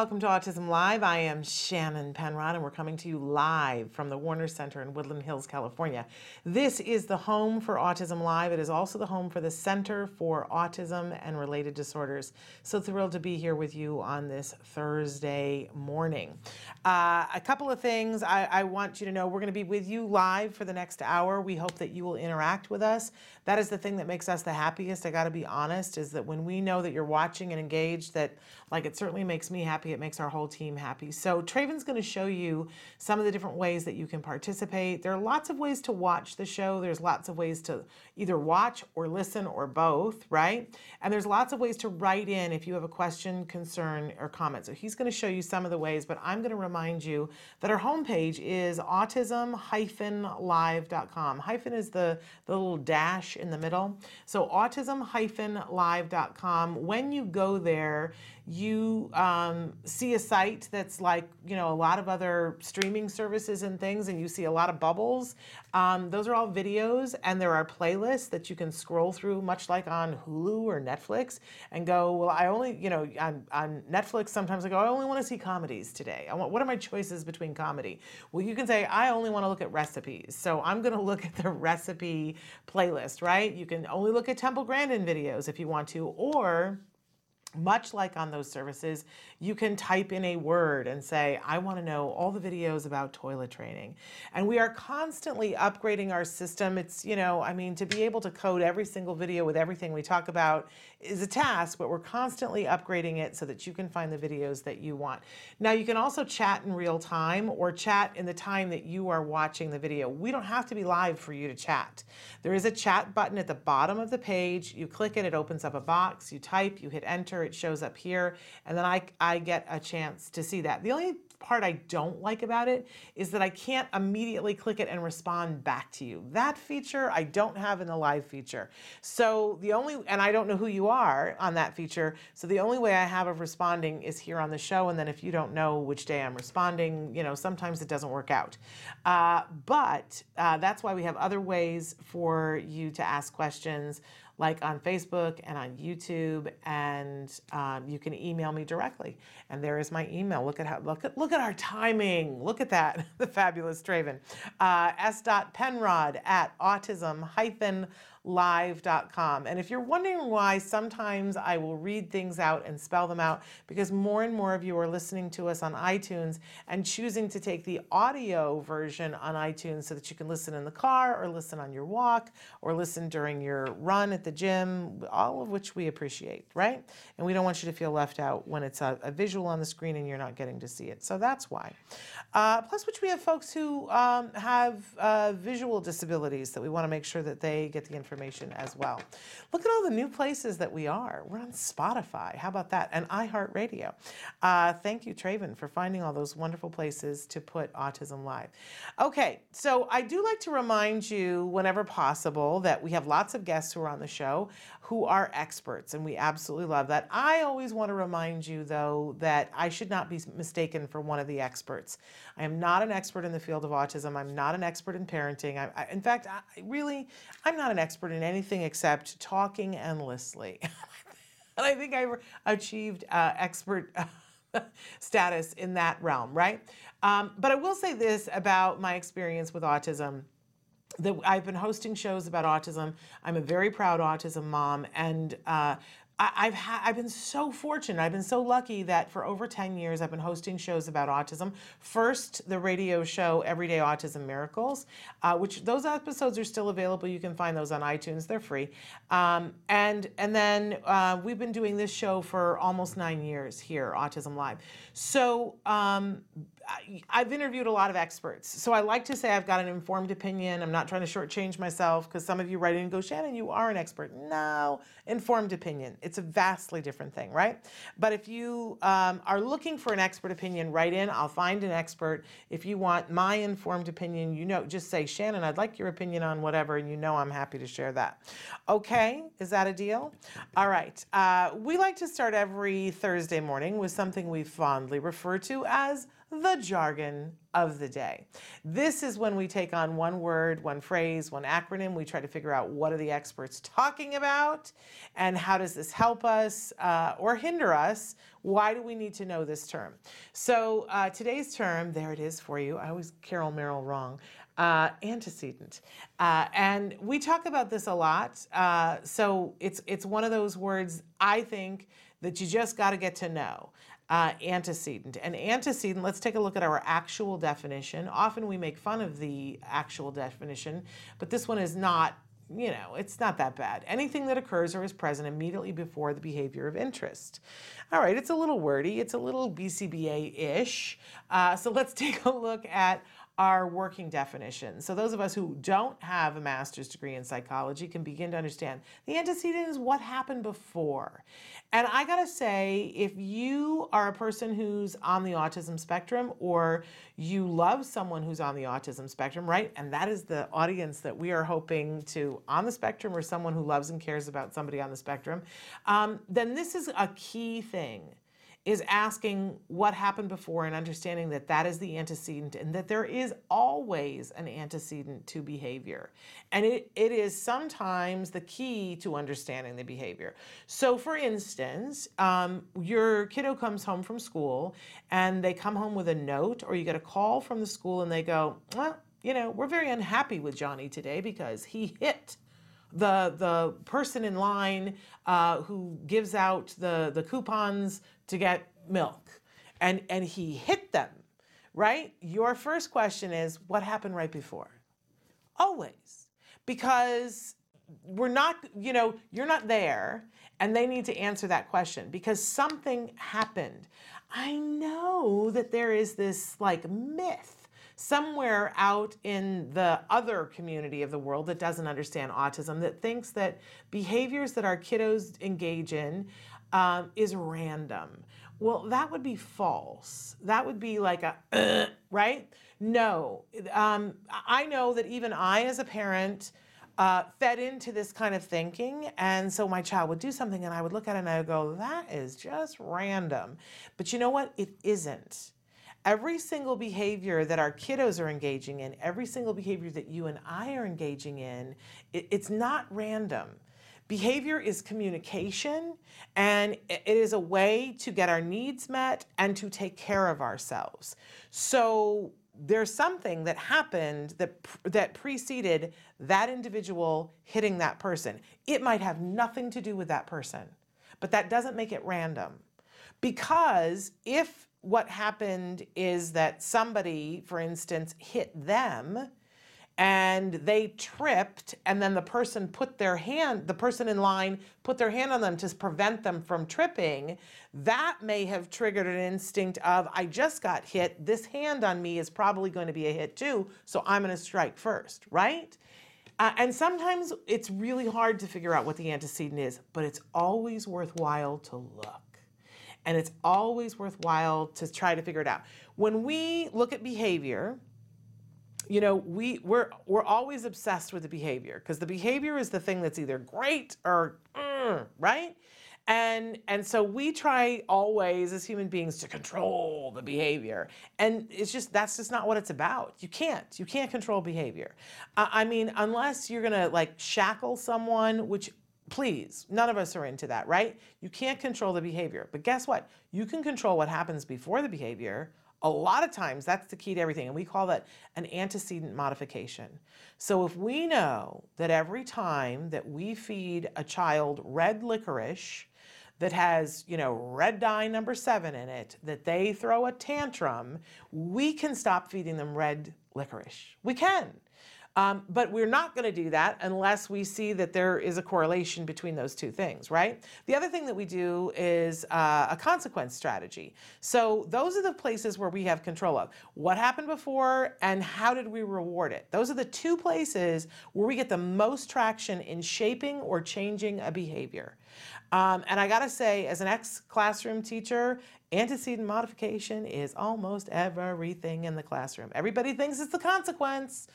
Welcome to Autism Live. I am Shannon Penrod, and we're coming to you live from the Warner Center in Woodland Hills, California. This is the home for Autism Live. It is also the home for the Center for Autism and Related Disorders. So thrilled to be here with you on this Thursday morning. Uh, a couple of things I, I want you to know we're going to be with you live for the next hour. We hope that you will interact with us. That is the thing that makes us the happiest. I got to be honest, is that when we know that you're watching and engaged, that like it certainly makes me happy. It makes our whole team happy. So Traven's going to show you some of the different ways that you can participate. There are lots of ways to watch the show. There's lots of ways to either watch or listen or both, right? And there's lots of ways to write in if you have a question, concern, or comment. So he's going to show you some of the ways, but I'm going to remind you that our homepage is autism-live.com. Hyphen is the, the little dash in the middle. So autism-live.com. When you go there, you um, see a site that's like you know a lot of other streaming services and things and you see a lot of bubbles um, those are all videos and there are playlists that you can scroll through much like on hulu or netflix and go well i only you know on, on netflix sometimes i go i only want to see comedies today. I want what are my choices between comedy? Well you can say i only want to look at recipes. So i'm going to look at the recipe playlist right? You can only look at temple grandin videos if you want to or much like on those services, you can type in a word and say, I want to know all the videos about toilet training. And we are constantly upgrading our system. It's, you know, I mean, to be able to code every single video with everything we talk about is a task, but we're constantly upgrading it so that you can find the videos that you want. Now, you can also chat in real time or chat in the time that you are watching the video. We don't have to be live for you to chat. There is a chat button at the bottom of the page. You click it, it opens up a box. You type, you hit enter, it shows up here, and then I, I get a chance to see that. The only part I don't like about it is that I can't immediately click it and respond back to you. That feature I don't have in the live feature. So the only, and I don't know who you are on that feature, so the only way I have of responding is here on the show, and then if you don't know which day I'm responding, you know, sometimes it doesn't work out. Uh, but uh, that's why we have other ways for you to ask questions like on Facebook and on YouTube, and um, you can email me directly. And there is my email. Look at how look at look at our timing. Look at that, the fabulous Traven. Uh, Penrod at autism hyphen live.com. And if you're wondering why sometimes I will read things out and spell them out, because more and more of you are listening to us on iTunes and choosing to take the audio version on iTunes so that you can listen in the car or listen on your walk or listen during your run at the gym, all of which we appreciate, right? And we don't want you to feel left out when it's a, a visual on the screen and you're not getting to see it. So that's why. Uh, plus, which we have folks who um, have uh, visual disabilities that we want to make sure that they get the information information as well. Look at all the new places that we are. We're on Spotify. How about that? And iHeartRadio. Uh, thank you, Traven, for finding all those wonderful places to put Autism Live. Okay, so I do like to remind you, whenever possible, that we have lots of guests who are on the show who are experts, and we absolutely love that. I always want to remind you, though, that I should not be mistaken for one of the experts. I am not an expert in the field of autism. I'm not an expert in parenting. I, I, in fact, I, really, I'm not an expert in anything except talking endlessly. and I think I achieved uh, expert status in that realm, right? Um, but I will say this about my experience with autism that I've been hosting shows about autism. I'm a very proud autism mom, and uh, I, I've ha- I've been so fortunate. I've been so lucky that for over 10 years I've been hosting shows about autism. First, the radio show Everyday Autism Miracles, uh, which those episodes are still available. You can find those on iTunes. They're free. Um, and and then uh, we've been doing this show for almost nine years here, Autism Live. So um, I've interviewed a lot of experts. So I like to say I've got an informed opinion. I'm not trying to shortchange myself because some of you write in and go, Shannon, you are an expert. No, informed opinion. It's a vastly different thing, right? But if you um, are looking for an expert opinion, write in. I'll find an expert. If you want my informed opinion, you know, just say, Shannon, I'd like your opinion on whatever, and you know I'm happy to share that. Okay, is that a deal? All right. Uh, we like to start every Thursday morning with something we fondly refer to as the jargon of the day. This is when we take on one word, one phrase, one acronym. We try to figure out what are the experts talking about and how does this help us uh, or hinder us. Why do we need to know this term? So uh, today's term, there it is for you. I always Carol Merrill wrong. Uh, antecedent, uh, and we talk about this a lot. Uh, so it's it's one of those words I think that you just got to get to know uh, antecedent. And antecedent, let's take a look at our actual definition. Often we make fun of the actual definition, but this one is not you know, it's not that bad. Anything that occurs or is present immediately before the behavior of interest. All right, it's a little wordy, it's a little BCBA ish. Uh, so let's take a look at our working definition. So those of us who don't have a master's degree in psychology can begin to understand the antecedent is what happened before. And I gotta say, if you are a person who's on the autism spectrum or you love someone who's on the autism spectrum, right? And that is the audience that we are hoping to on the spectrum or someone who loves and cares about somebody on the spectrum, um, then this is a key thing is asking what happened before and understanding that that is the antecedent and that there is always an antecedent to behavior. And it, it is sometimes the key to understanding the behavior. So, for instance, um, your kiddo comes home from school and they come home with a note, or you get a call from the school and they go, Well, you know, we're very unhappy with Johnny today because he hit the the person in line uh, who gives out the the coupons to get milk. And and he hit them right? Your first question is what happened right before? Always. Because we're not you know you're not there and they need to answer that question because something happened. I know that there is this like myth somewhere out in the other community of the world that doesn't understand autism that thinks that behaviors that our kiddos engage in um, is random. Well, that would be false. That would be like a, uh, right? No. Um, I know that even I, as a parent, uh, fed into this kind of thinking. And so my child would do something and I would look at it and I would go, that is just random. But you know what? It isn't. Every single behavior that our kiddos are engaging in, every single behavior that you and I are engaging in, it, it's not random. Behavior is communication, and it is a way to get our needs met and to take care of ourselves. So there's something that happened that that preceded that individual hitting that person. It might have nothing to do with that person, but that doesn't make it random. Because if what happened is that somebody, for instance, hit them and they tripped and then the person put their hand the person in line put their hand on them to prevent them from tripping. That may have triggered an instinct of i just got hit. This hand on me is probably going to be a hit too so i'm going to strike first right? Uh, and sometimes it's really hard to figure out what the antecedent is but it's always worthwhile to look and it's always worthwhile to try to figure it out. When we look at behavior, you know, we we're we're always obsessed with the behavior because the behavior is the thing that's either great or mm, right. And and so we try always as human beings to control the behavior, and it's just that's just not what it's about. You can't you can't control behavior. I mean, unless you're gonna like shackle someone, which Please, none of us are into that, right? You can't control the behavior. But guess what? You can control what happens before the behavior. A lot of times, that's the key to everything. And we call that an antecedent modification. So if we know that every time that we feed a child red licorice, that has, you know, red dye number seven in it, that they throw a tantrum, we can stop feeding them red licorice. We can. Um, but we're not going to do that unless we see that there is a correlation between those two things, right? The other thing that we do is uh, a consequence strategy. So those are the places where we have control of what happened before and how did we reward it. Those are the two places where we get the most traction in shaping or changing a behavior. Um, and I gotta say, as an ex classroom teacher, antecedent modification is almost everything in the classroom. Everybody thinks it's the consequence.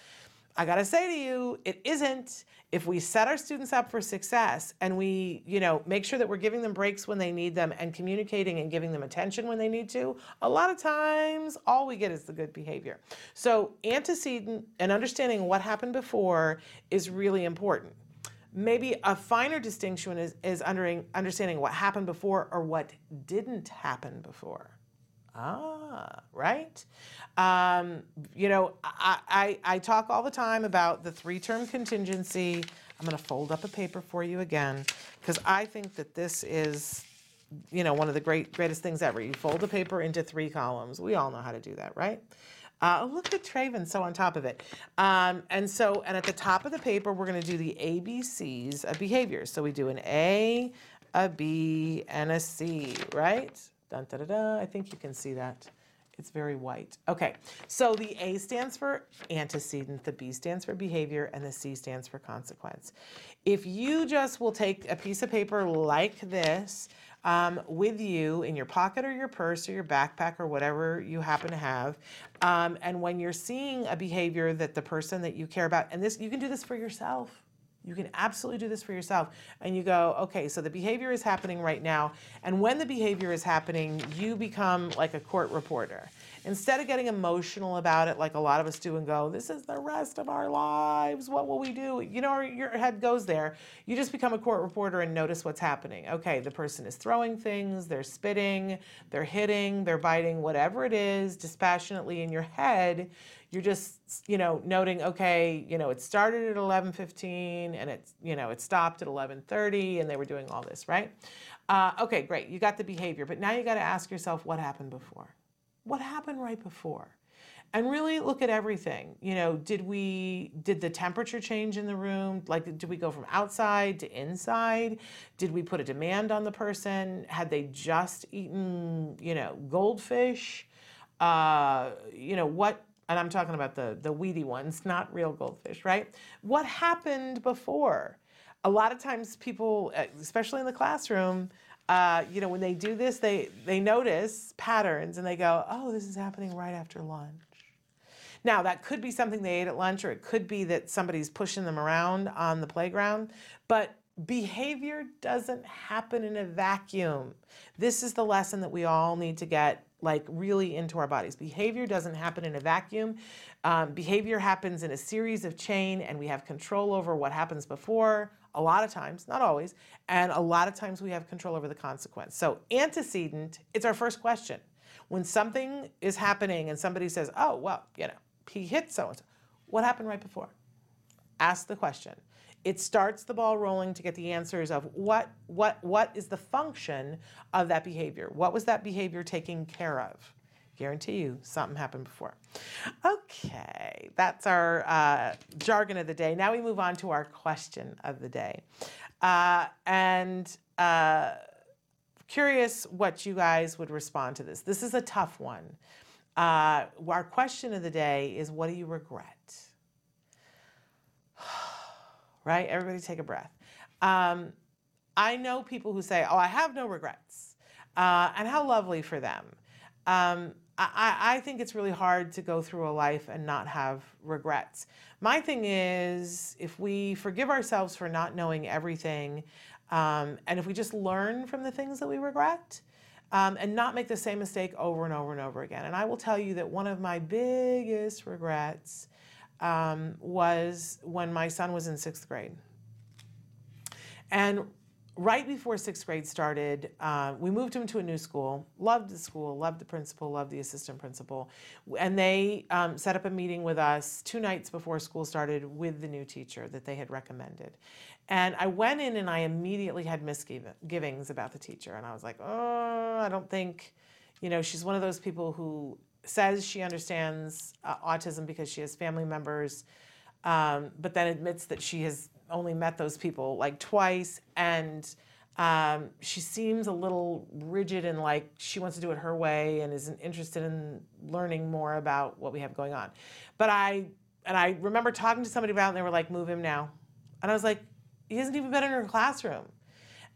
I got to say to you, it isn't. If we set our students up for success and we, you know, make sure that we're giving them breaks when they need them and communicating and giving them attention when they need to, a lot of times all we get is the good behavior. So, antecedent and understanding what happened before is really important. Maybe a finer distinction is, is understanding what happened before or what didn't happen before. Ah, right. Um, you know, I, I, I talk all the time about the three term contingency. I'm going to fold up a paper for you again because I think that this is, you know, one of the great greatest things ever. You fold a paper into three columns. We all know how to do that, right? Uh, look at Traven, so on top of it. Um, and so, and at the top of the paper, we're going to do the ABCs of behaviors. So we do an A, a B, and a C, right? Dun, da, da, da. I think you can see that. It's very white. Okay, so the A stands for antecedent, the B stands for behavior, and the C stands for consequence. If you just will take a piece of paper like this um, with you in your pocket or your purse or your backpack or whatever you happen to have, um, and when you're seeing a behavior that the person that you care about, and this you can do this for yourself you can absolutely do this for yourself. And you go, okay, so the behavior is happening right now. And when the behavior is happening, you become like a court reporter. Instead of getting emotional about it, like a lot of us do, and go, this is the rest of our lives, what will we do? You know, your head goes there. You just become a court reporter and notice what's happening. Okay, the person is throwing things, they're spitting, they're hitting, they're biting, whatever it is, dispassionately in your head you're just you know noting okay you know it started at 11:15 and it's you know it stopped at 11:30 and they were doing all this right? Uh, okay great you got the behavior but now you got to ask yourself what happened before? What happened right before? And really look at everything you know did we did the temperature change in the room? Like did we go from outside to inside? Did we put a demand on the person? Had they just eaten you know goldfish? Uh, you know what and I'm talking about the, the weedy ones, not real goldfish, right? What happened before? A lot of times people, uh, especially in the classroom, uh, you know, when they do this, they, they notice patterns and they go, oh, this is happening right after lunch. Now, that could be something they ate at lunch, or it could be that somebody's pushing them around on the playground. But behavior doesn't happen in a vacuum. This is the lesson that we all need to get like really into our bodies. Behavior doesn't happen in a vacuum. Um, behavior happens in a series of chain, and we have control over what happens before. A lot of times, not always, and a lot of times we have control over the consequence. So, antecedent, it's our first question. When something is happening and somebody says, "Oh, well, you know, he hit so and so," what happened right before? Ask the question it starts the ball rolling to get the answers of what what what is the function of that behavior? What was that behavior taking care of? Guarantee you something happened before. Okay that's our uh, jargon of the day. Now we move on to our question of the day. Uh, and uh, curious what you guys would respond to this. This is a tough one. Uh, our question of the day is what do you regret right? Everybody take a breath. Um, I know people who say, oh, I have no regrets. Uh, and how lovely for them. Um, I, I, think it's really hard to go through a life and not have regrets. My thing is, if we forgive ourselves for not knowing everything, um, and if we just learn from the things that we regret, um, and not make the same mistake over and over and over again. And I will tell you that one of my biggest regrets um, was when my son was in sixth grade. And right before sixth grade started, uh, we moved him to a new school. Loved the school, loved the principal, loved the assistant principal. And they um, set up a meeting with us two nights before school started with the new teacher that they had recommended. And I went in and I immediately had misgivings about the teacher. And I was like, oh, I don't think, you know, she's one of those people who says she understands uh, autism because she has family members, um, but then admits that she has only met those people like twice and um, she seems a little rigid and like she wants to do it her way and isn't interested in learning more about what we have going on. But I and I remember talking to somebody about it and they were like, move him now. And I was like, he hasn't even been in her classroom.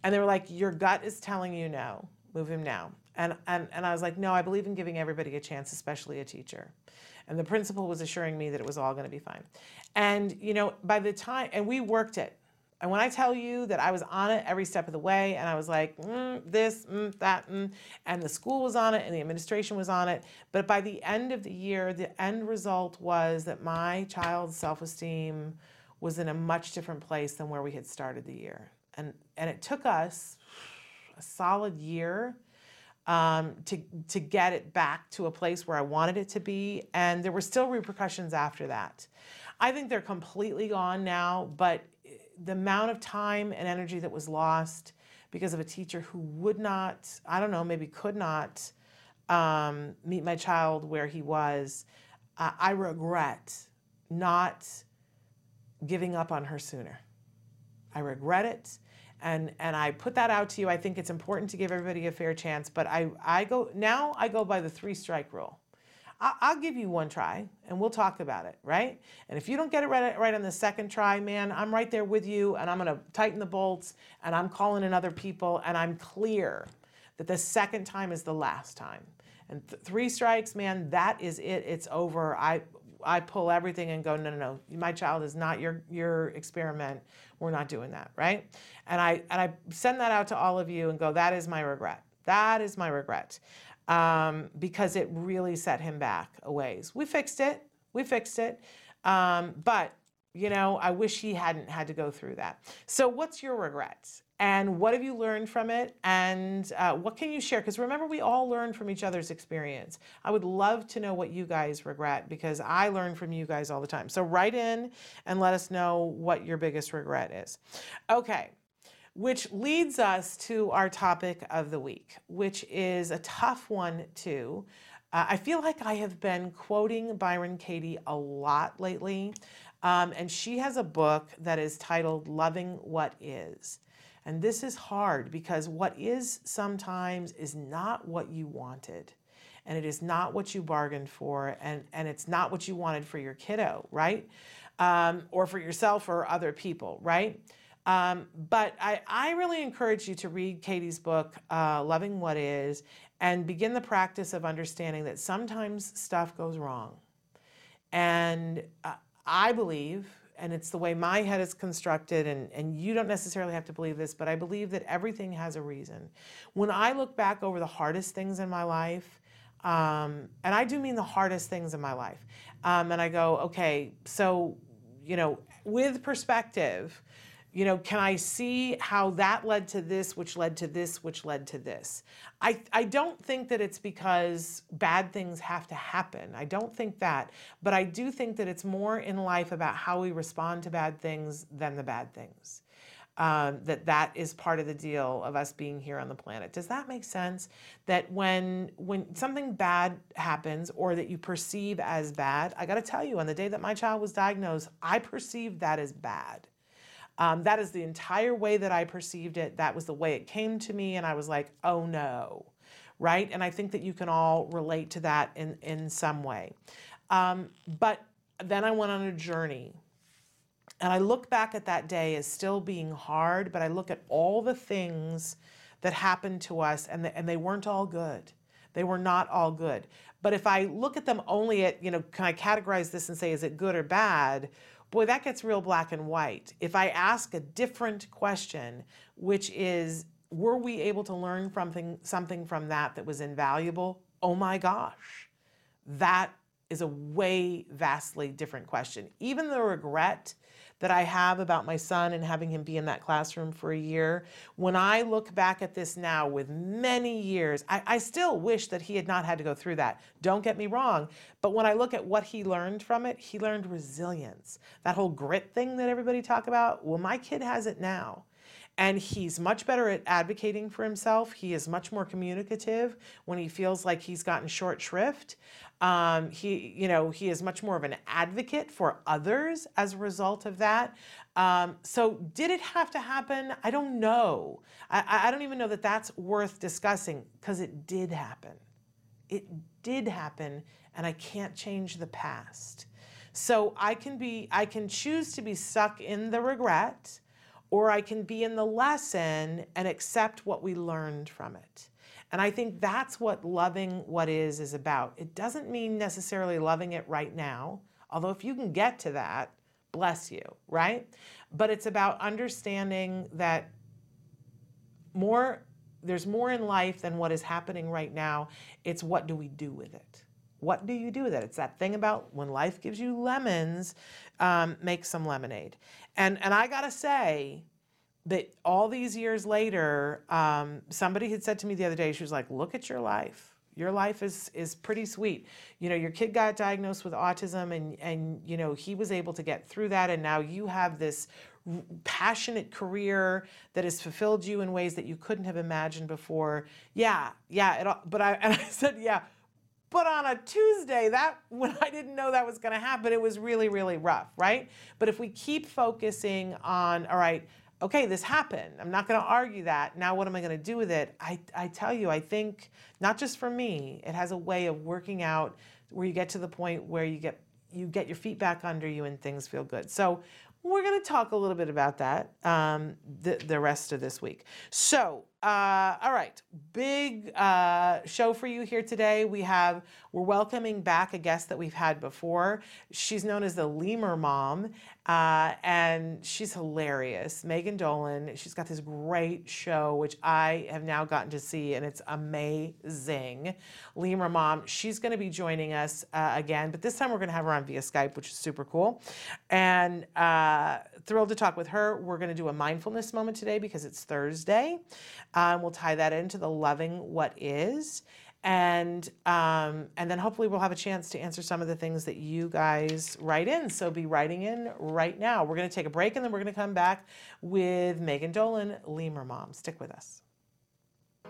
And they were like, your gut is telling you no, move him now. And, and, and I was like, no, I believe in giving everybody a chance, especially a teacher. And the principal was assuring me that it was all going to be fine. And, you know, by the time, and we worked it. And when I tell you that I was on it every step of the way, and I was like, mm, this, mm, that, mm, and the school was on it, and the administration was on it. But by the end of the year, the end result was that my child's self esteem was in a much different place than where we had started the year. And, and it took us a solid year um, to, to get it back to a place where I wanted it to be. And there were still repercussions after that. I think they're completely gone now, but the amount of time and energy that was lost because of a teacher who would not, I don't know, maybe could not um, meet my child where he was, uh, I regret not giving up on her sooner. I regret it and and I put that out to you. I think it's important to give everybody a fair chance, but I I go now I go by the three strike rule. I'll, give you one try and we'll talk about it, right? And if you don't get it right, right on the second try, man, I'm right there with you and I'm gonna tighten the bolts and I'm calling in other people and I'm clear that the second time is the last time. And th- three strikes, man, that is it. It's over. I I pull everything and go, no, no, no. My child is not your your experiment. We're not doing that, right? And I and I send that out to all of you and go, that is my regret. That is my regret. Um, because it really set him back a ways. We fixed it. We fixed it. Um, but you know, I wish he hadn't had to go through that. So, what's your regret? And what have you learned from it? And uh, what can you share? Because remember, we all learn from each other's experience. I would love to know what you guys regret because I learn from you guys all the time. So, write in and let us know what your biggest regret is. Okay, which leads us to our topic of the week, which is a tough one, too. Uh, I feel like I have been quoting Byron Katie a lot lately. Um, and she has a book that is titled Loving What Is. And this is hard because what is sometimes is not what you wanted. And it is not what you bargained for. And, and it's not what you wanted for your kiddo, right? Um, or for yourself or other people, right? Um, but I, I really encourage you to read Katie's book, uh, Loving What Is, and begin the practice of understanding that sometimes stuff goes wrong. And uh, I believe, and it's the way my head is constructed, and, and you don't necessarily have to believe this, but I believe that everything has a reason. When I look back over the hardest things in my life, um, and I do mean the hardest things in my life, um, and I go, okay, so, you know, with perspective, you know, can I see how that led to this, which led to this, which led to this? I, I don't think that it's because bad things have to happen. I don't think that. But I do think that it's more in life about how we respond to bad things than the bad things. Um, that that is part of the deal of us being here on the planet. Does that make sense? That when when something bad happens or that you perceive as bad, I got to tell you, on the day that my child was diagnosed, I perceived that as bad. Um, that is the entire way that I perceived it. That was the way it came to me. And I was like, oh no, right? And I think that you can all relate to that in, in some way. Um, but then I went on a journey. And I look back at that day as still being hard, but I look at all the things that happened to us, and, the, and they weren't all good. They were not all good. But if I look at them only at, you know, can I categorize this and say, is it good or bad? Boy, that gets real black and white. If I ask a different question, which is, were we able to learn something, something from that that was invaluable? Oh my gosh, that is a way vastly different question. Even the regret that I have about my son and having him be in that classroom for a year, when I look back at this now with many years, I, I still wish that he had not had to go through that. Don't get me wrong. But when I look at what he learned from it, he learned resilience. That whole grit thing that everybody talk about, well, my kid has it now and he's much better at advocating for himself. He is much more communicative when he feels like he's gotten short shrift. Um, he, you know, he is much more of an advocate for others as a result of that. Um, so, did it have to happen? I don't know. I, I don't even know that that's worth discussing because it did happen. It did happen, and I can't change the past. So I can be, I can choose to be stuck in the regret or I can be in the lesson and accept what we learned from it. And I think that's what loving what is is about. It doesn't mean necessarily loving it right now, although if you can get to that, bless you, right? But it's about understanding that more there's more in life than what is happening right now. It's what do we do with it? What do you do with it? It's that thing about when life gives you lemons, um, make some lemonade. And and I gotta say that all these years later, um, somebody had said to me the other day, she was like, "Look at your life. Your life is is pretty sweet. You know, your kid got diagnosed with autism, and and you know he was able to get through that, and now you have this." passionate career that has fulfilled you in ways that you couldn't have imagined before. Yeah, yeah. It, all, but I and I said, yeah, but on a Tuesday, that when I didn't know that was going to happen, it was really, really rough, right? But if we keep focusing on, all right, okay, this happened. I'm not going to argue that. Now, what am I going to do with it? I, I tell you, I think not just for me, it has a way of working out where you get to the point where you get you get your feet back under you and things feel good. So we're going to talk a little bit about that um, the, the rest of this week. So uh, all right, big uh, show for you here today. We have we're welcoming back a guest that we've had before. She's known as the Lemur Mom, uh, and she's hilarious. Megan Dolan. She's got this great show which I have now gotten to see, and it's amazing. Lemur Mom. She's going to be joining us uh, again, but this time we're going to have her on via Skype, which is super cool. And uh, thrilled to talk with her. We're going to do a mindfulness moment today because it's Thursday. Um, we'll tie that into the loving what is. And um, and then hopefully we'll have a chance to answer some of the things that you guys write in. So be writing in right now. We're going to take a break and then we're going to come back with Megan Dolan, Lemur Mom. Stick with us.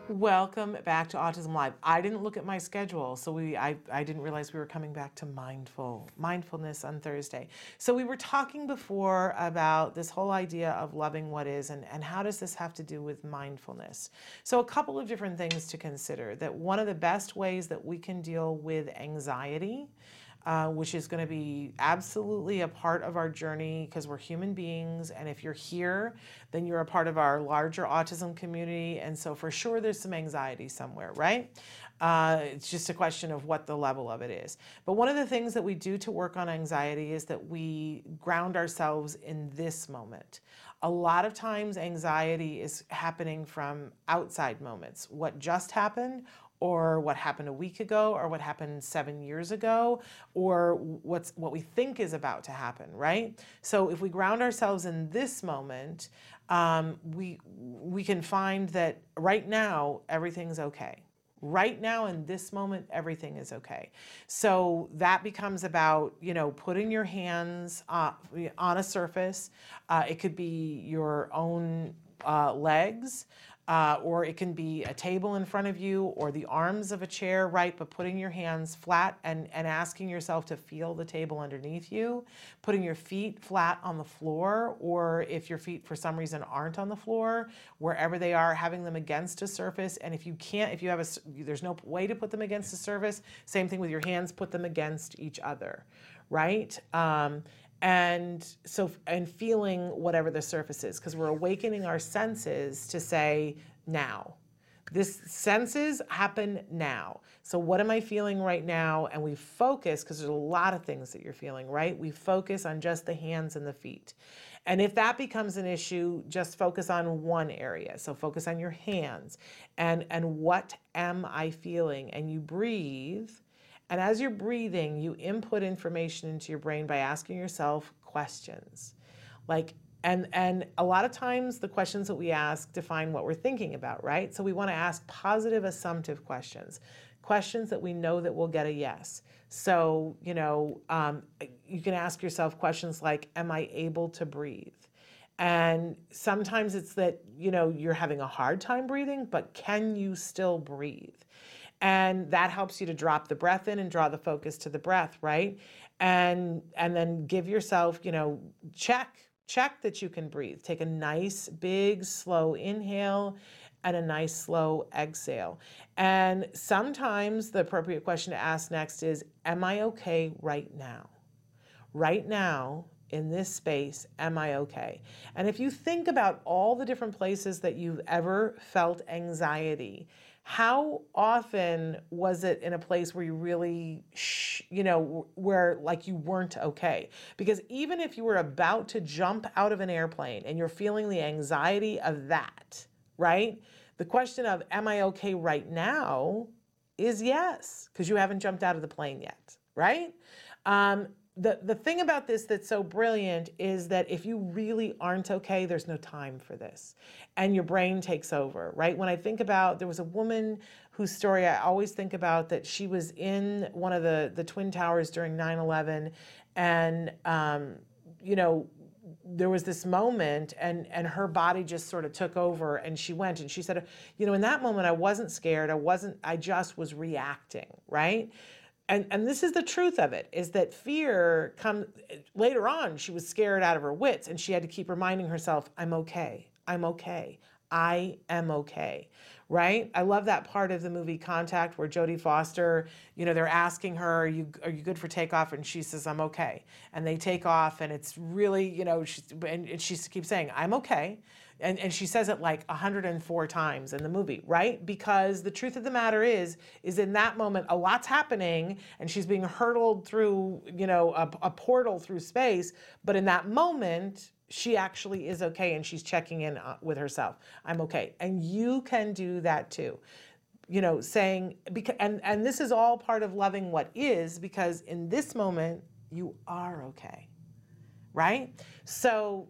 Welcome back to Autism Live. I didn't look at my schedule, so we I, I didn't realize we were coming back to mindful mindfulness on Thursday. So we were talking before about this whole idea of loving what is and, and how does this have to do with mindfulness. So a couple of different things to consider that one of the best ways that we can deal with anxiety uh, which is going to be absolutely a part of our journey because we're human beings. And if you're here, then you're a part of our larger autism community. And so, for sure, there's some anxiety somewhere, right? Uh, it's just a question of what the level of it is. But one of the things that we do to work on anxiety is that we ground ourselves in this moment. A lot of times, anxiety is happening from outside moments. What just happened, or what happened a week ago or what happened seven years ago or what's what we think is about to happen right? So if we ground ourselves in this moment um, we we can find that right now everything's okay. Right now in this moment everything is okay. So that becomes about you know putting your hands uh, on a surface. Uh, it could be your own uh, legs uh, or it can be a table in front of you or the arms of a chair, right? But putting your hands flat and, and asking yourself to feel the table underneath you, putting your feet flat on the floor, or if your feet for some reason aren't on the floor, wherever they are, having them against a surface. And if you can't, if you have a, there's no way to put them against a surface, same thing with your hands, put them against each other, right? Um, and so and feeling whatever the surface is because we're awakening our senses to say now. This senses happen now. So what am i feeling right now? And we focus because there's a lot of things that you're feeling right? We focus on just the hands and the feet. And if that becomes an issue just focus on one area. So focus on your hands. And and what am i feeling? And you breathe And as you're breathing, you input information into your brain by asking yourself questions. Like, and and a lot of times the questions that we ask define what we're thinking about, right? So we want to ask positive assumptive questions, questions that we know that we'll get a yes. So you know, um, you can ask yourself questions like, "Am I able to breathe?" And sometimes it's that you know you're having a hard time breathing, but can you still breathe? And that helps you to drop the breath in and draw the focus to the breath, right? And and then give yourself, you know, check check that you can breathe. Take a nice, big, slow inhale and a nice, slow exhale. And sometimes the appropriate question to ask next is Am I okay right now? Right now, in this space, am I okay? And if you think about all the different places that you've ever felt anxiety, how often was it in a place where you really sh- you know where like you weren't okay? Because even if you were about to jump out of an airplane and you're feeling the anxiety of that right? The question of am i okay right now? is yes because you haven't jumped out of the plane yet right? Um, the, the thing about this that's so brilliant is that if you really aren't okay, there's no time for this. And your brain takes over, right? When I think about, there was a woman whose story I always think about that she was in one of the, the Twin Towers during 9 11. And, um, you know, there was this moment and and her body just sort of took over and she went and she said you know in that moment i wasn't scared i wasn't i just was reacting right and and this is the truth of it is that fear come later on she was scared out of her wits and she had to keep reminding herself i'm okay. I'm okay. I am okay. Right? I love that part of the movie contact where jodie foster you know they're asking her are you are you good for takeoff? And she says i'm okay. And they take off and it's really you know she, and she keeps saying i'm okay and, and she says it like 104 times in the movie right? Because the truth of the matter is is in that moment a lot's happening and she's being hurtled through you know a, a portal through space. But in that moment she actually is okay and she's checking in uh, with herself. I'm okay. And you can do that too. You know saying because and and this is all part of loving what is because in this moment you are okay right? So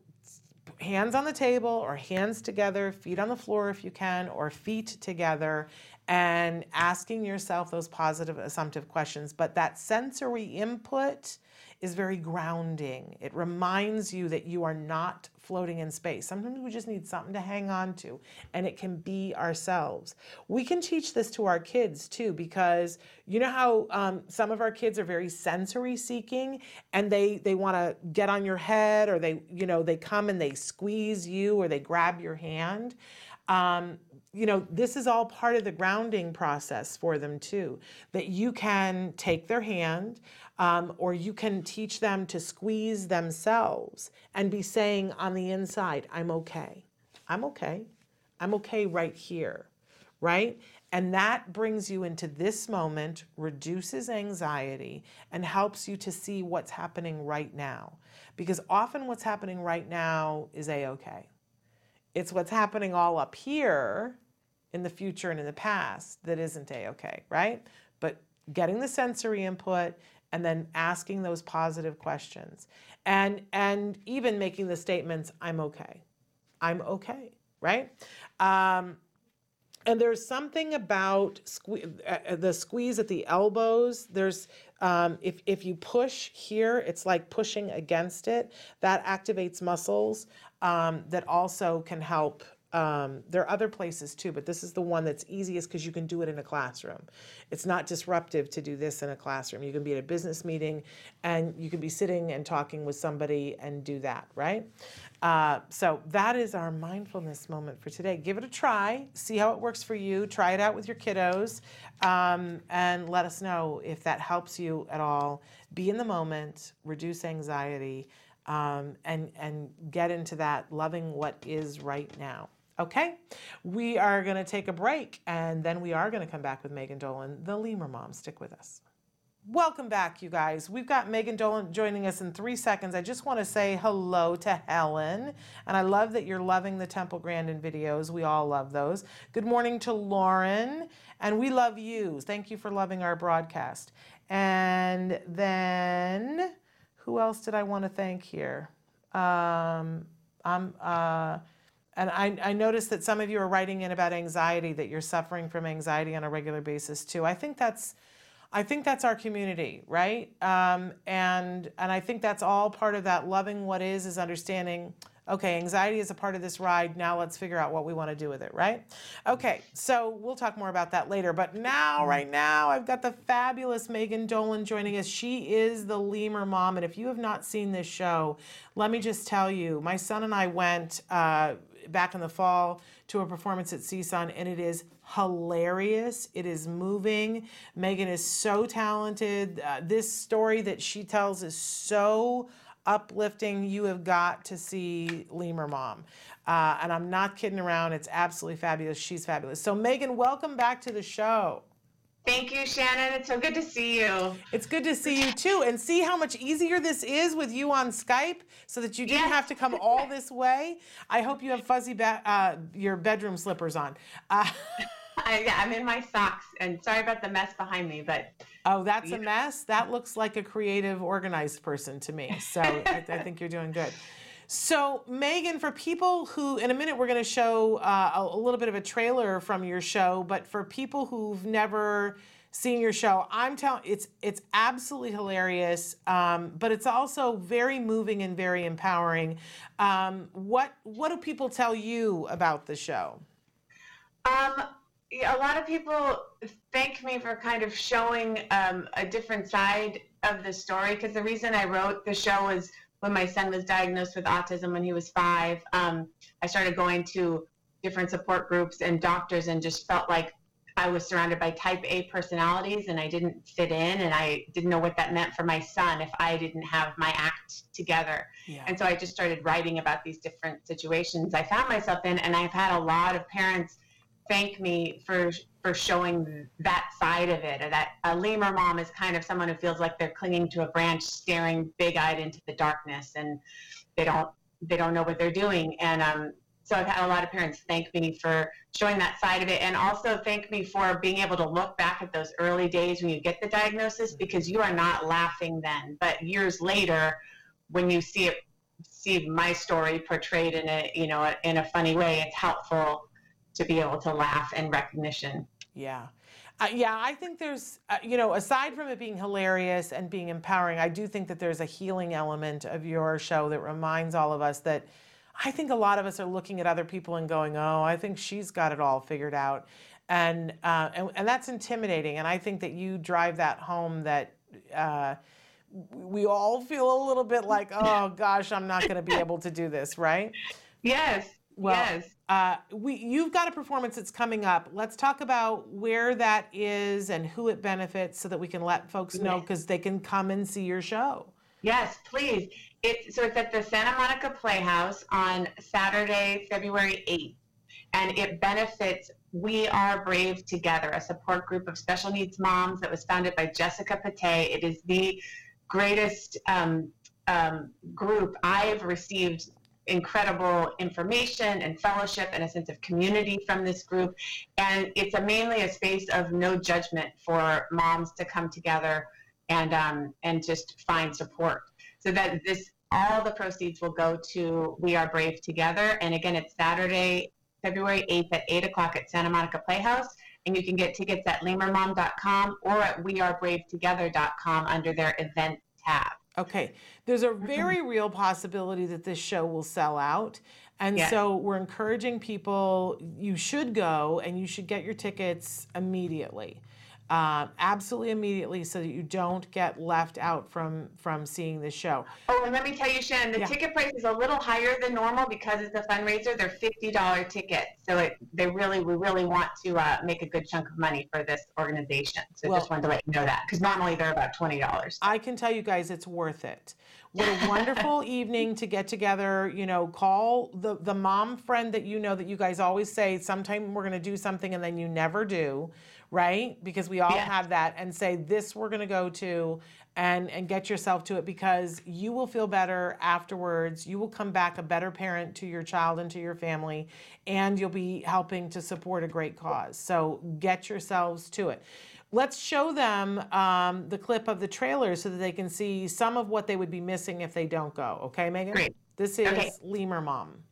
hands on the table or hands together, feet on the floor if you can, or feet together, and asking yourself those positive assumptive questions. But that sensory input is very grounding. It reminds you that you are not floating in space. Sometimes we just need something to hang on to, and it can be ourselves. We can teach this to our kids too, because you know how um, some of our kids are very sensory seeking, and they they want to get on your head, or they you know they come and they squeeze you, or they grab your hand. Um, you know, this is all part of the grounding process for them too. That you can take their hand, um, or you can teach them to squeeze themselves and be saying on the inside, I'm okay. I'm okay. I'm okay right here, right? And that brings you into this moment, reduces anxiety, and helps you to see what's happening right now. Because often what's happening right now is a okay. It's what's happening all up here in the future and in the past that isn't a okay, right? But getting the sensory input and then asking those positive questions and and even making the statements i'm okay. I'm okay right? Um, and there's something about sque- uh, the squeeze at the elbows. There's um, if, if you push here it's like pushing against it. That activates muscles um, that also can help um, there are other places too, but this is the one that's easiest because you can do it in a classroom. It's not disruptive to do this in a classroom. You can be at a business meeting and you can be sitting and talking with somebody and do that, right? Uh, so that is our mindfulness moment for today. Give it a try, see how it works for you, try it out with your kiddos, um, and let us know if that helps you at all. Be in the moment, reduce anxiety. Um, and and get into that loving what is right now. Okay, we are going to take a break and then we are going to come back with Megan Dolan, the Lemur mom. Stick with us. Welcome back, you guys. We've got Megan Dolan joining us in three seconds. I just want to say hello to Helen, and I love that you're loving the Temple Grandin videos. We all love those. Good morning to Lauren, and we love you. Thank you for loving our broadcast. And then who else did I want to thank here? Um, I'm, uh, and I, I noticed that some of you are writing in about anxiety, that you're suffering from anxiety on a regular basis too. I think that's, I think that's our community, right? Um, and and I think that's all part of that loving what is is understanding. Okay, anxiety is a part of this ride. Now let's figure out what we want to do with it, right? Okay, so we'll talk more about that later. But now, right now, I've got the fabulous Megan Dolan joining us. She is the Lemur mom, and if you have not seen this show, let me just tell you, my son and I went. Uh, back in the fall to a performance at CSUN, and it is hilarious. It is moving. Megan is so talented. Uh, this story that she tells is so uplifting. You have got to see Lemur Mom. Uh, and I'm not kidding around. It's absolutely fabulous. She's fabulous. So, Megan, welcome back to the show. Thank you, Shannon. It's so good to see you. It's good to see you too, and see how much easier this is with you on Skype, so that you didn't yes. have to come all this way. I hope you have fuzzy be- uh, your bedroom slippers on. Uh, I, yeah, I'm in my socks, and sorry about the mess behind me, but oh, that's a mess. That looks like a creative, organized person to me. So I, I think you're doing good. So, Megan, for people who, in a minute, we're going to show uh, a, a, little bit of a trailer from your show, but for people who've never seen your show, I'm telling it's it's absolutely hilarious, um, but it's also very moving and very empowering. Um, what what do people tell you about the show? Um, a lot of people thank me for kind of showing um, a different side of the story because the reason I wrote the show was when my son was diagnosed with autism when he was five, um, I started going to different support groups and doctors and just felt like I was surrounded by type A personalities and I didn't fit in and I didn't know what that meant for my son if I didn't have my act together. Yeah. And so I just started writing about these different situations I found myself in and I've had a lot of parents thank me for for showing that side of it. Or That a lemur mom is kind of someone who feels like they're clinging to a branch, staring big-eyed into the darkness, and they don't they don't know what they're doing. And um, so I've had a lot of parents thank me for showing that side of it, and also thank me for being able to look back at those early days when you get the diagnosis, because you are not laughing then, but years later, when you see it see my story portrayed in a you know in a funny way, it's helpful to be able to laugh and recognition. Yeah. Uh, yeah, I think there's, uh, you know, aside from it being hilarious and being empowering, I do think that there's a healing element of your show that reminds all of us that I think a lot of us are looking at other people and going, oh, I think she's got it all figured out. And, uh, and, and, that's intimidating. And I think that you drive that home that uh, we all feel a little bit like, oh gosh, I'm not going to be able to do this, right? Yes. Well, yes. Uh, we, you've got a performance that's coming up. Let's talk about where that is and who it benefits so that we can let folks know because they can come and see your show. Yes, please. It's, so it's at the Santa Monica Playhouse on Saturday, February 8th. And it benefits We Are Brave Together, a support group of special needs moms that was founded by Jessica Pate. It is the greatest um, um, group I've received incredible information and fellowship and a sense of community from this group. And it's a, mainly a space of no judgment for moms to come together and um, and just find support. So that this all the proceeds will go to We Are Brave Together. And again, it's Saturday, February 8th at 8 o'clock at Santa Monica Playhouse. And you can get tickets at lemurmom.com or at wearebravetogether.com under their event tab. Okay. There's a mm-hmm. very real possibility that this show will sell out. And yes. so we're encouraging people, you should go and you should get your tickets immediately uh, absolutely immediately so that you don't get left out from from seeing the show. Oh, and let me tell you, Shannon, the yeah. ticket price is a little higher than normal because it's a fundraiser. They're fifty dollar tickets, so it, they really we really want to uh, make a good chunk of money for this organization. So well, just wanted to let you know that because normally they're about twenty dollars. I can tell you guys, it's worth it. What a wonderful evening to get together. You know, call the the mom friend that you know that you guys always say sometime we're going to do something and then you never do right? Because we all yeah. have that and say this we're going to go to and and get yourself to it because you will feel better afterwards. You will come back a better parent to your child and to your family and you'll be helping to support a great cause. So get yourselves to it. let's show them um, the clip of the trailer so that they can see some of what they would be missing if they don't go. Okay, Megan? Great. This is Okay. Lemur Mom.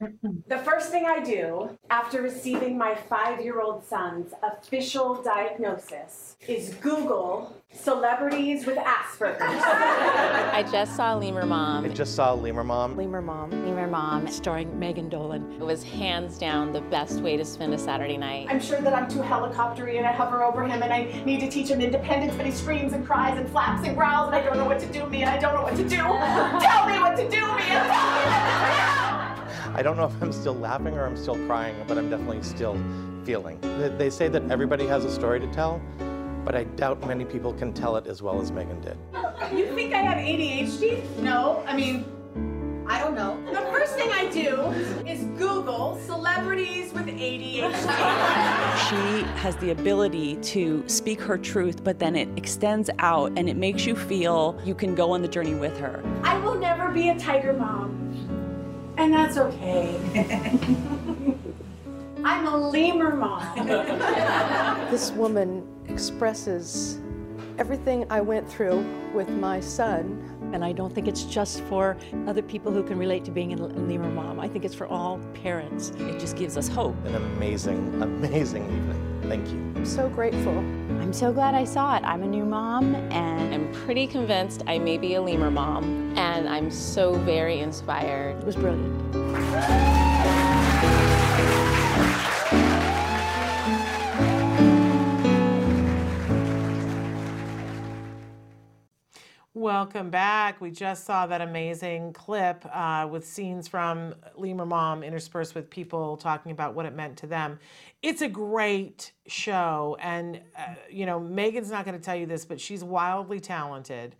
The first thing I do after receiving my five year old son's official diagnosis is Google celebrities with Asperger's. I just saw Lemur Mom. I just saw Lemur Mom. Lemur Mom, Lemur Mom. starring Megan Dolan. It was hands down the best way to spend a Saturday night. I'm sure that I'm too helicoptery and I hover over him and I need to teach him independence, but he screams and cries and flaps and growls and I don't know what to do, me, and I don't know what to do. Tell me what to do, me, and tell me what to I don't know if I'm still laughing or I'm still crying, but I'm definitely still feeling. They- They say that everybody has a story to tell, but I doubt many people can tell it as well as Megan did. You think I have ADHD? No, I mean, I don't know. The first thing I do is Google celebrities with ADHD. She has the ability to speak her truth, but then it extends out and it makes you feel you can go on the journey with her. I will never be a tiger mom. And that's okay. I'm a lemur mom. This woman expresses everything I went through with my son. And I don't think it's just for other people who can relate to being a lemur mom. I think it's for all parents. It just gives us hope. An amazing, amazing evening. Thank you. I'm so grateful. I'm so glad I saw it. I'm a new mom and I'm pretty convinced I may be a Lemur Mom, and I'm so very inspired. It was brilliant. Welcome back. We just saw that amazing clip uh, with scenes from Lemur Mom interspersed with people talking about what it meant to them. It's a great show. And, uh, you know, Megan's not going to tell you this, but she's wildly talented.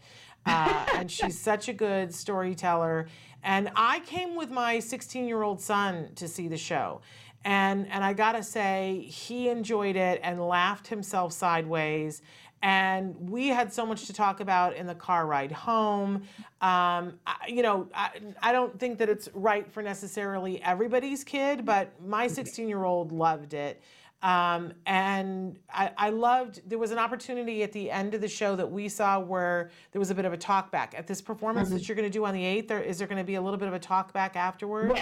Uh, and she's such a good storyteller. And I came with my 16 year old son to see the show. And, and I gotta say, he enjoyed it and laughed himself sideways and we had so much to talk about in the car ride home. Um, I, you know, I, I don't think that it's right for necessarily everybody's kid, but my 16 year old loved it. Um, and I, I loved, there was an opportunity at the end of the show that we saw where there was a bit of a talk back. At this performance that you're going to do on the 8th, or is there going to be a little bit of a talk back afterward?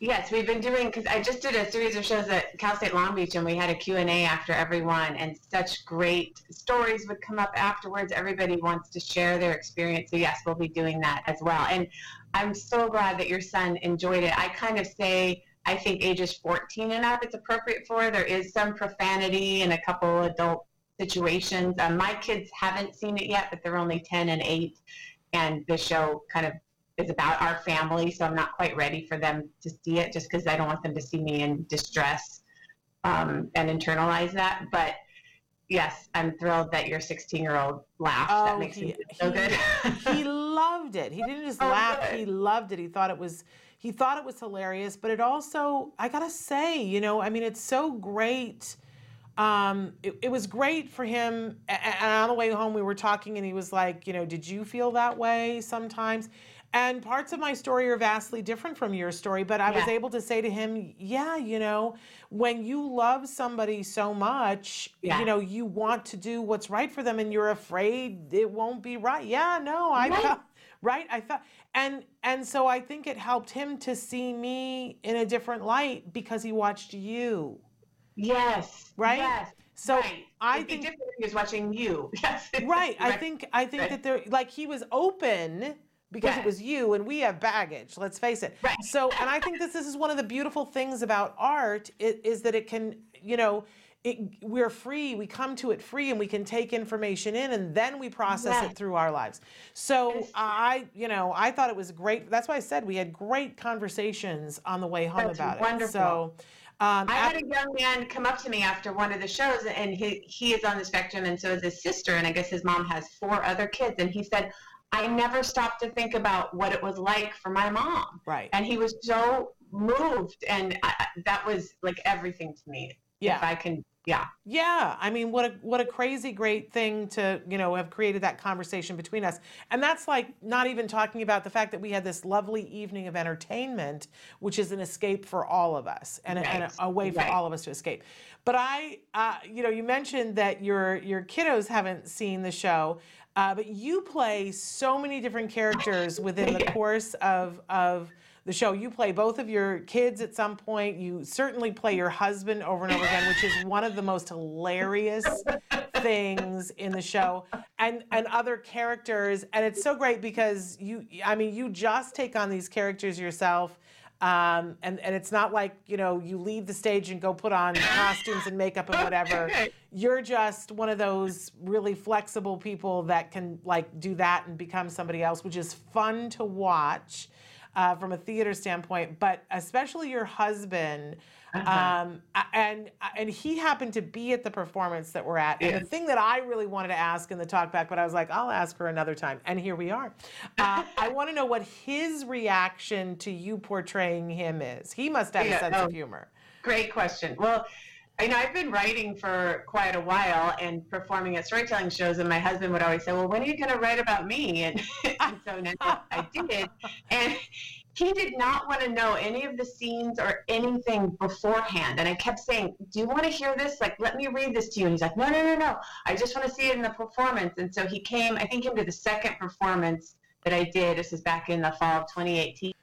Yes. We've been doing because I just did a series of shows at Cal State Long Beach, and we had a Q and A after every one, and such great stories would come up afterwards. Everybody wants to share their experience, so yes, we'll be doing that as well. And I'm so glad that your son enjoyed it. I kind of say I think ages 14 and up it's appropriate for. There is some profanity and a couple adult situations. Um, my kids haven't seen it yet, but they're only 10 and 8, and the show kind of is about our family, so I'm not quite ready for them to see it just because I don't want them to see me in distress um, and internalize that. But yes, I'm thrilled that your 16 year old laughed. that makes me feel so good. he loved it. He didn't just Oh, laugh, good. he loved it. He thought it was he thought it was hilarious, but it also I got to say, you know, I mean it's so great um, it, it was great for him. And on the way home, we were talking, and he was like, you know, did you feel that way sometimes? And parts of my story are vastly different from your story, but I was able to say to him, yeah, you know, when you love somebody so much, Yeah. you know, you want to do what's right for them, and you're afraid it won't be right. Yeah, no, I Right. felt right. I thought, and and so I think it helped him to see me in a different light because he watched you. yes. Right? Yes. So right. I It'd think different if he was watching you. Yes. right. I think I think Right. that there like he was open because it was you and we have baggage. Let's face it. Right. So and I think this this is one of the beautiful things about art is that it can you know. It, we're free. We come to it free, and we can take information in, and then we process it through our lives. So I, you know, I thought it was great. That's why I said we had great conversations on the way home That's about it. wonderful. So um, I had a young man come up to me after one of the shows, and he he is on the spectrum, and so is his sister, and I guess his mom has four other kids, and he said, "I never stopped to think about what it was like for my mom," right. and he was so moved, and I, that was like everything to me. Yeah. If I can yeah. Yeah, I mean, what a what a crazy great thing to you know have created that conversation between us, and that's like not even talking about the fact that we had this lovely evening of entertainment, which is an escape for all of us and, a, and a, a way for Right. all of us to escape. But I, uh, you know, you mentioned that your your kiddos haven't seen the show, uh, but you play so many different characters within the course of of the show. You play both of your kids at some point. You certainly play your husband over and over again, which is one of the most hilarious things in the show, and and other characters. And it's so great because you, I mean, you just take on these characters yourself. Um, and, and it's not like, you know, you leave the stage and go put on costumes and makeup and whatever. You're just one of those really flexible people that can like do that and become somebody else, which is fun to watch uh, from a theater standpoint, but especially your husband. Um, and and he happened to be at the performance that we're at. And the thing that I really wanted to ask in the talkback, but I was like, I'll ask her another time. And here we are. Uh, I want to know what his reaction to you portraying him is. He must have a sense oh. of humor. Great question. Well, I know I've been writing for quite a while and performing at storytelling shows, and my husband would always say, "Well, when are you going to write about me?" And, and so now I did, and he did not want to know any of the scenes or anything beforehand. And I kept saying, "Do you want to hear this? Like, let me read this to you." And he's like, "No, no, no, no. I just want to see it in the performance." And so he came. I think, into the second performance that I did. This is back in the fall of 2018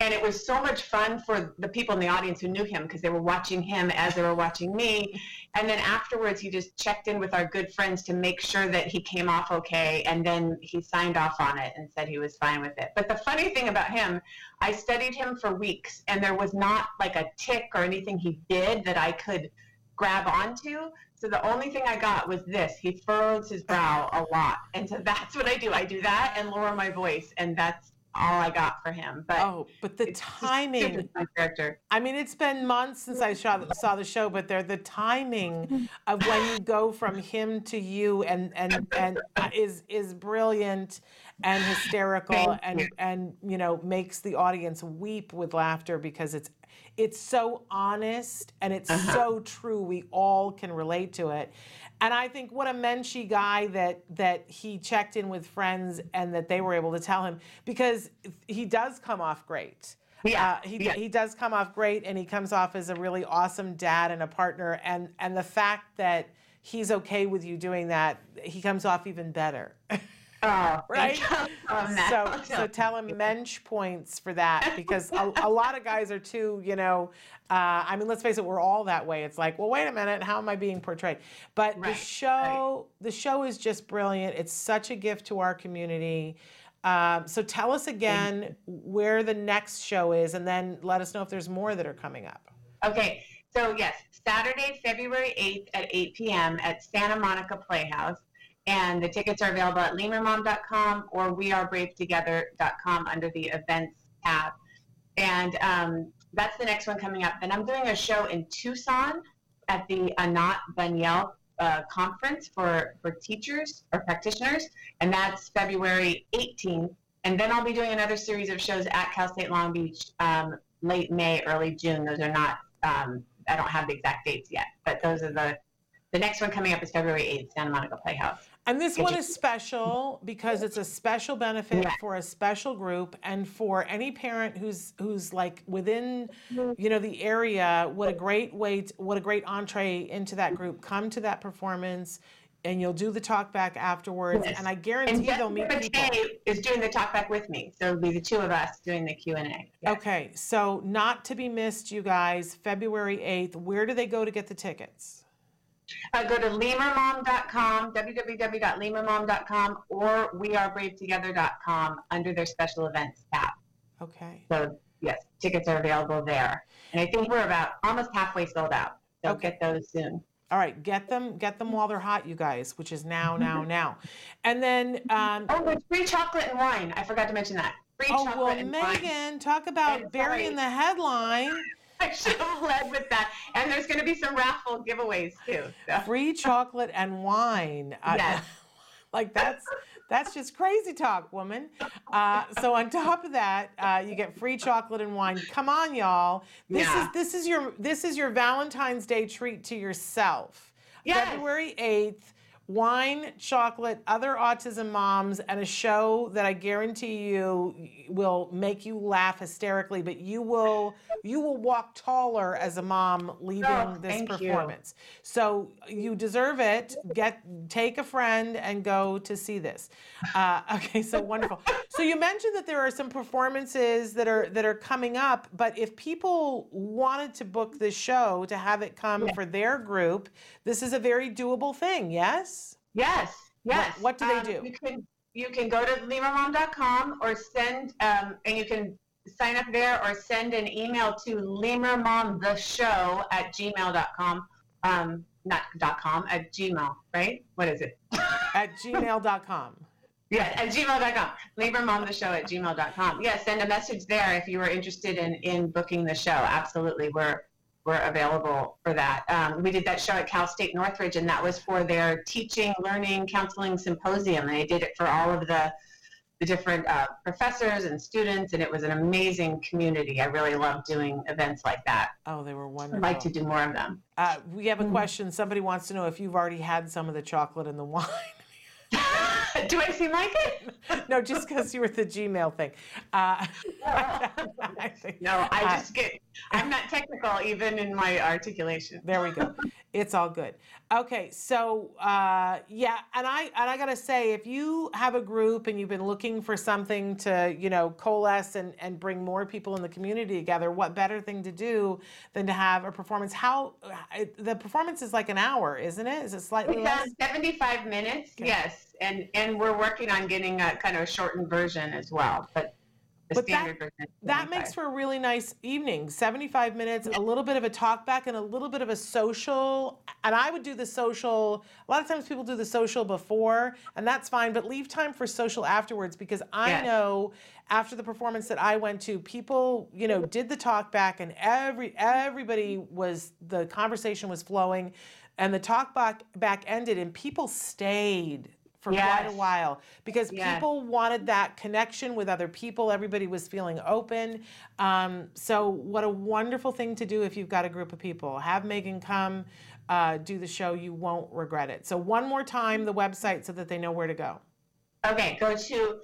and it was so much fun for the people in the audience who knew him because they were watching him as they were watching me and then afterwards he just checked in with our good friends to make sure that he came off okay and then he signed off on it and said he was fine with it but the funny thing about him i studied him for weeks and there was not like a tick or anything he did that i could grab onto so the only thing I got was this. He furrows his brow a lot. And so that's what I do. I do that and lower my voice. And that's all I got for him. But Oh, but the timing. character. I mean, it's been months since I saw, saw the show, but there the timing of when you go from him to you and and and is is brilliant and hysterical and and you know makes the audience weep with laughter because it's it's so honest and it's Uh-huh. so true. We all can relate to it. And I think what a Menchie guy that that he checked in with friends and that they were able to tell him because he does come off great. Yeah, Uh, he, yeah. he does come off great and he comes off as a really awesome dad and a partner and and the fact that he's okay with you doing that he comes off even better Oh, right? you. On that. so so tell him mensch points for that because a, a lot of guys are too you know uh, i mean let's face it we're all that way. It's like well wait a minute how am i being portrayed? But the Right, show the show is just brilliant. It's such a gift to our community. Um, so tell us again where the next show is and then let us know if there's more that are coming up. Okay, so yes, Saturday, February 8th at 8 p.m. at Santa Monica Playhouse. And the tickets are available at lemurmom.com or wearebravetogether.com under the events tab. And um, that's the next one coming up. Then I'm doing a show in Tucson at the Anat Baniel uh, conference for, for teachers or practitioners, and that's February 18th. And then I'll be doing another series of shows at Cal State Long Beach um, late May, early June. Those are not, um, I don't have the exact dates yet, but those are the, the next one coming up is February 8th, Santa Monica Playhouse. And this one is special because it's a special benefit for a special group and for any parent who's who's like within mm-hmm. you know the area what a great way to, what a great entree into that group come to that performance and you'll do the talk back afterwards Yes. and I And guarantee they'll meet people. Is doing the talk back with me, so it'll be the two of us doing the Q and A. Yes. Okay, so not to be missed you guys February 8th where do they go to get the tickets? Uh, go to lemurmom.com, www.lemurmom.com, or wearebravetogether.com under their special events tab. Okay. So yes, tickets are available there, and I think we're about almost halfway sold out. So Okay. get those soon. All right, get them get them while they're hot you guys, which is now now now. And then um Oh, there's free chocolate and wine. I forgot to mention that. Free Oh chocolate well, and wine. Oh, Megan, talk about burying the headline. I should have led with that. And there's going to be some raffle giveaways too. So. Free chocolate and wine. I- Yes. like that's That's just crazy talk, woman. Uh, so on top of that, uh, you get free chocolate and wine. Come on, y'all. This Yeah. is this is your this is your Valentine's Day treat to yourself. Yes. February eighth. Wine, chocolate, other autism moms, and a show that I guarantee you will make you laugh hysterically. But you will you will walk taller as a mom leaving Oh, this thank you. performance. So you deserve it. Get take a friend and go to see this. Uh, okay, so wonderful. So you mentioned that there are some performances that are that are coming up, but if people wanted to book this show to have it come for their group, this is a very doable thing. Yes. Yes, yes. what do they Um, do? You can you can go to lemurmom.com or send um, and you can sign up there or send an email to lemurmomtheshow at gmail.com. Um, not dot com at gmail, right? What is it? At gmail.com. Yeah, at gmail.com. Lemurmomtheshow at gmail.com. Yeah, send a message there if you are interested in in booking the show. Absolutely, we're we're available for that. Um, we did that show at Cal State Northridge, and that was for their teaching, learning, counseling symposium. And they did it for all of the the different uh, professors and students, and it was an amazing community. I really love doing events like that. Oh, they were wonderful. I'd like to do more of them. Uh, we have a question. Somebody wants to know if you've already had some of the chocolate and the wine. do I seem like it? no, just because you were at the Gmail thing. Uh, I think- No, I just get. I'm not technical even in my articulation. There we go. It's all good. Okay, so uh, yeah, and I and I gotta say, if you have a group and you've been looking for something to you know coalesce and and bring more people in the community together, what better thing to do than to have a performance? How the performance is like an hour, isn't it? Is it slightly It's less? uh, 75 minutes, yes, and and we're working on getting a kind of a shortened version as well, but But that-. That makes for a really nice evening. 75 minutes, a little bit of a talk back and a little bit of a social. And I would do the social. A lot of times people do the social before, and that's fine, but leave time for social afterwards because I Yes. know after the performance that I went to, people, you know, did the talk back and every everybody was the conversation was flowing and the talk back back ended and people stayed for quite a while because Yes. people wanted that connection with other people. Everybody was feeling open. Um, so, what a wonderful thing to do if you've got a group of people. Have Megan come uh, do the show. You won't regret it. So, one more time, the website so that they know where to go. Okay, go to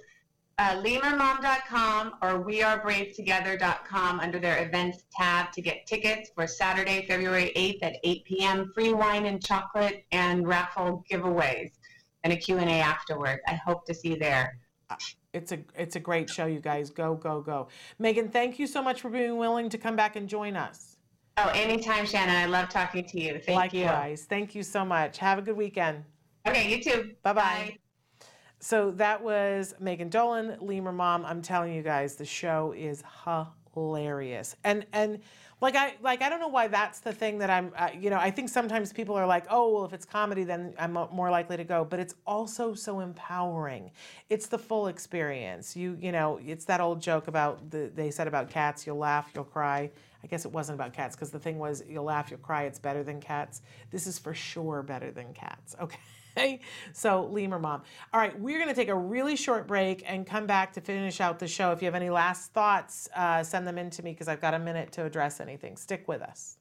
uh, lemurmom.com or wearebravetogether.com under their events tab to get tickets for Saturday, February 8th at 8 p.m. Free wine and chocolate and raffle giveaways and a Q&A afterwards. I hope to see you there. Uh, it's a it's a great show, you guys. Go go go, Megan. Thank you so much for being willing to come back and join us. Oh, anytime, Shannon. I love talking to you. Thank you. Likewise, thank you so much. Have a good weekend. Okay, you too. Bye bye. So that was Megan Dolan, Lemur Mom. I'm telling you guys, the show is hilarious. And and like I like I don't know why that's the thing that I'm uh, you know I think sometimes people are like oh well if it's comedy then I'm more likely to go but it's also so empowering. It's the full experience. You you know it's that old joke about the they said about cats you'll laugh you'll cry. I guess it wasn't about cats because the thing was you'll laugh you'll cry it's better than cats. This is for sure better than cats. Okay. Okay, so lemur mom. All right, we're going to take a really short break and come back to finish out the show. If you have any last thoughts, uh, send them in to me because I've got a minute to address anything. Stick with us.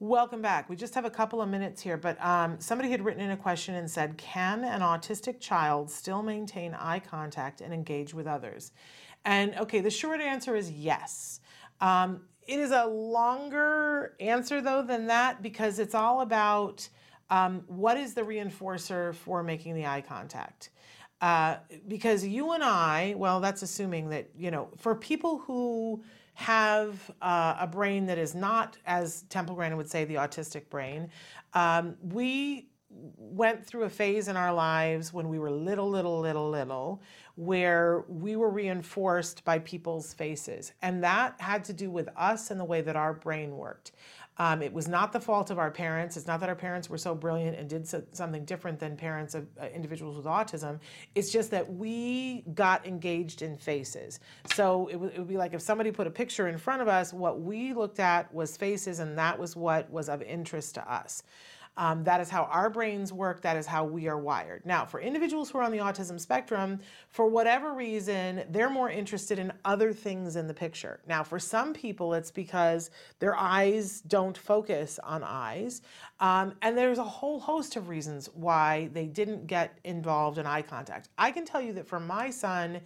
Welcome back. We just have a couple of minutes here, but um, somebody had written in a question and said, Can an autistic child still maintain eye contact and engage with others? And okay, the short answer is yes. Um, it is a longer answer, though, than that because it's all about um, what is the reinforcer for making the eye contact. Uh, because you and I, well, that's assuming that, you know, for people who have uh, a brain that is not, as Temple Grandin would say, the autistic brain, um, we went through a phase in our lives when we were little, little, little, little, where we were reinforced by people's faces. And that had to do with us and the way that our brain worked. Um, it was not the fault of our parents. It's not that our parents were so brilliant and did so, something different than parents of uh, individuals with autism. It's just that we got engaged in faces. So it, w- it would be like if somebody put a picture in front of us, what we looked at was faces, and that was what was of interest to us. Um, that is how our brains work. That is how we are wired. Now, for individuals who are on the autism spectrum, for whatever reason, they're more interested in other things in the picture. Now, for some people, it's because their eyes don't focus on eyes. Um, and there's a whole host of reasons why they didn't get involved in eye contact. I can tell you that for my son,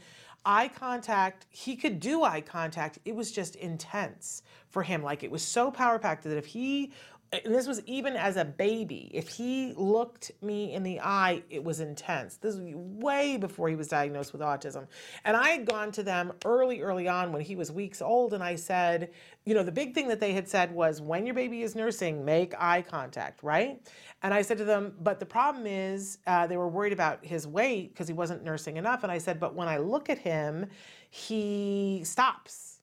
eye contact, he could do eye contact. It was just intense for him. Like it was so power packed that if he and this was even as a baby. If he looked me in the eye, it was intense. This was way before he was diagnosed with autism. And I had gone to them early, early on when he was weeks old, and I said, you know, the big thing that they had said was when your baby is nursing, make eye contact, right? And I said to them, but the problem is uh, they were worried about his weight because he wasn't nursing enough. And I said, but when I look at him, he stops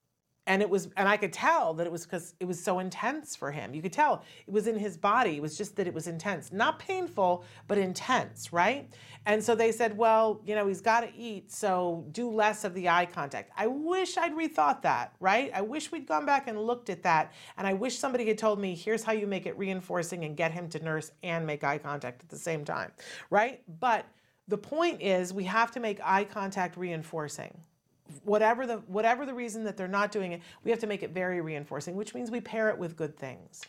and it was and i could tell that it was because it was so intense for him. You could tell it was in his body. It was just that it was intense. Not painful but intense right? And so they said well you know he's got to eat so do less of the eye contact. I wish i'd rethought that right? I wish we'd gone back and looked at that and i wish somebody had told me here's how you make it reinforcing and get him to nurse and make eye contact at the same time right? But the point is we have to make eye contact reinforcing whatever the whatever the reason that they're not doing it we have to make it very reinforcing which means we pair it with good things.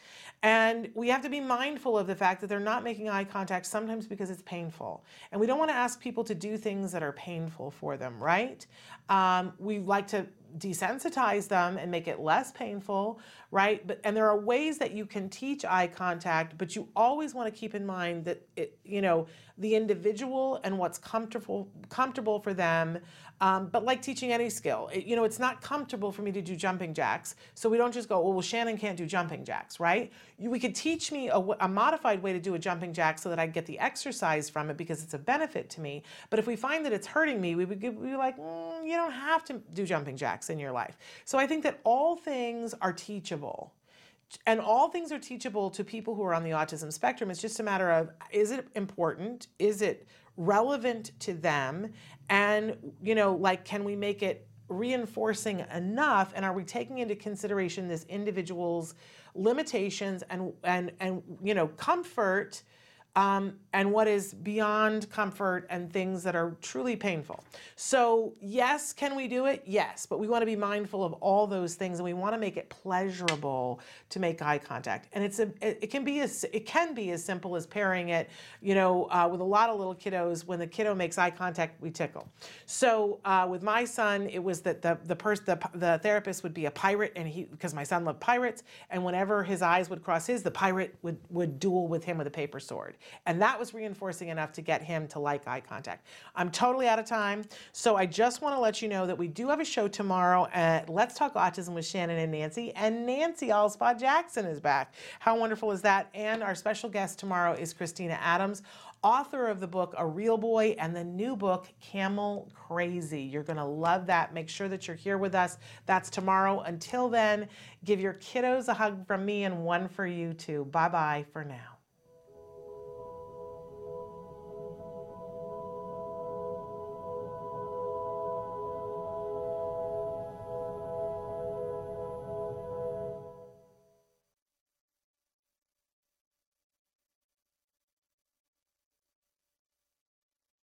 And we have to be mindful of the fact that they're not making eye contact sometimes because it's painful. And we don't want to ask people to do things that are painful for them right? Um, we like to desensitize them and make it less painful, right? But and there are ways that you can teach eye contact, but you always want to keep in mind that it, you know, the individual and what's comfortable comfortable for them. Um, but like teaching any skill, it, you know, it's not comfortable for me to do jumping jacks, so we don't just go, well, well Shannon can't do jumping jacks, right? You, we could teach me a, a modified way to do a jumping jack so that I get the exercise from it because it's a benefit to me. But if we find that it's hurting me, we would be like, mm, you don't have to do jumping jacks in your life. So I think that all things are teachable. And all things are teachable to people who are on the autism spectrum. It's just a matter of is it important? Is it relevant to them? And, you know, like, can we make it reinforcing enough? And are we taking into consideration this individual's limitations and, and, and you know, comfort? Um, and what is beyond comfort and things that are truly painful. So, yes, can we do it? Yes, but we want to be mindful of all those things and we want to make it pleasurable to make eye contact. And it's a, it, can be as it can be as simple as pairing it, you know, uh, with a lot of little kiddos. When the kiddo makes eye contact, we tickle. So, uh, with my son, it was that the the person the, the therapist would be a pirate, and he because my son loved pirates, and whenever his eyes would cross his, the pirate would would duel with him with a paper sword. And that was reinforcing enough to get him to like eye contact. I'm totally out of time. So I just want to let you know that we do have a show tomorrow at Let's Talk Autism with Shannon and Nancy. And Nancy Alspaugh Jackson is back. How wonderful is that? And our special guest tomorrow is Christina Adams author of the book A Real Boy and the new book Camel Crazy. You're going to love that. Make sure that you're here with us. That's tomorrow. Until then, give your kiddos a hug from me and one for you too. Bye bye for now.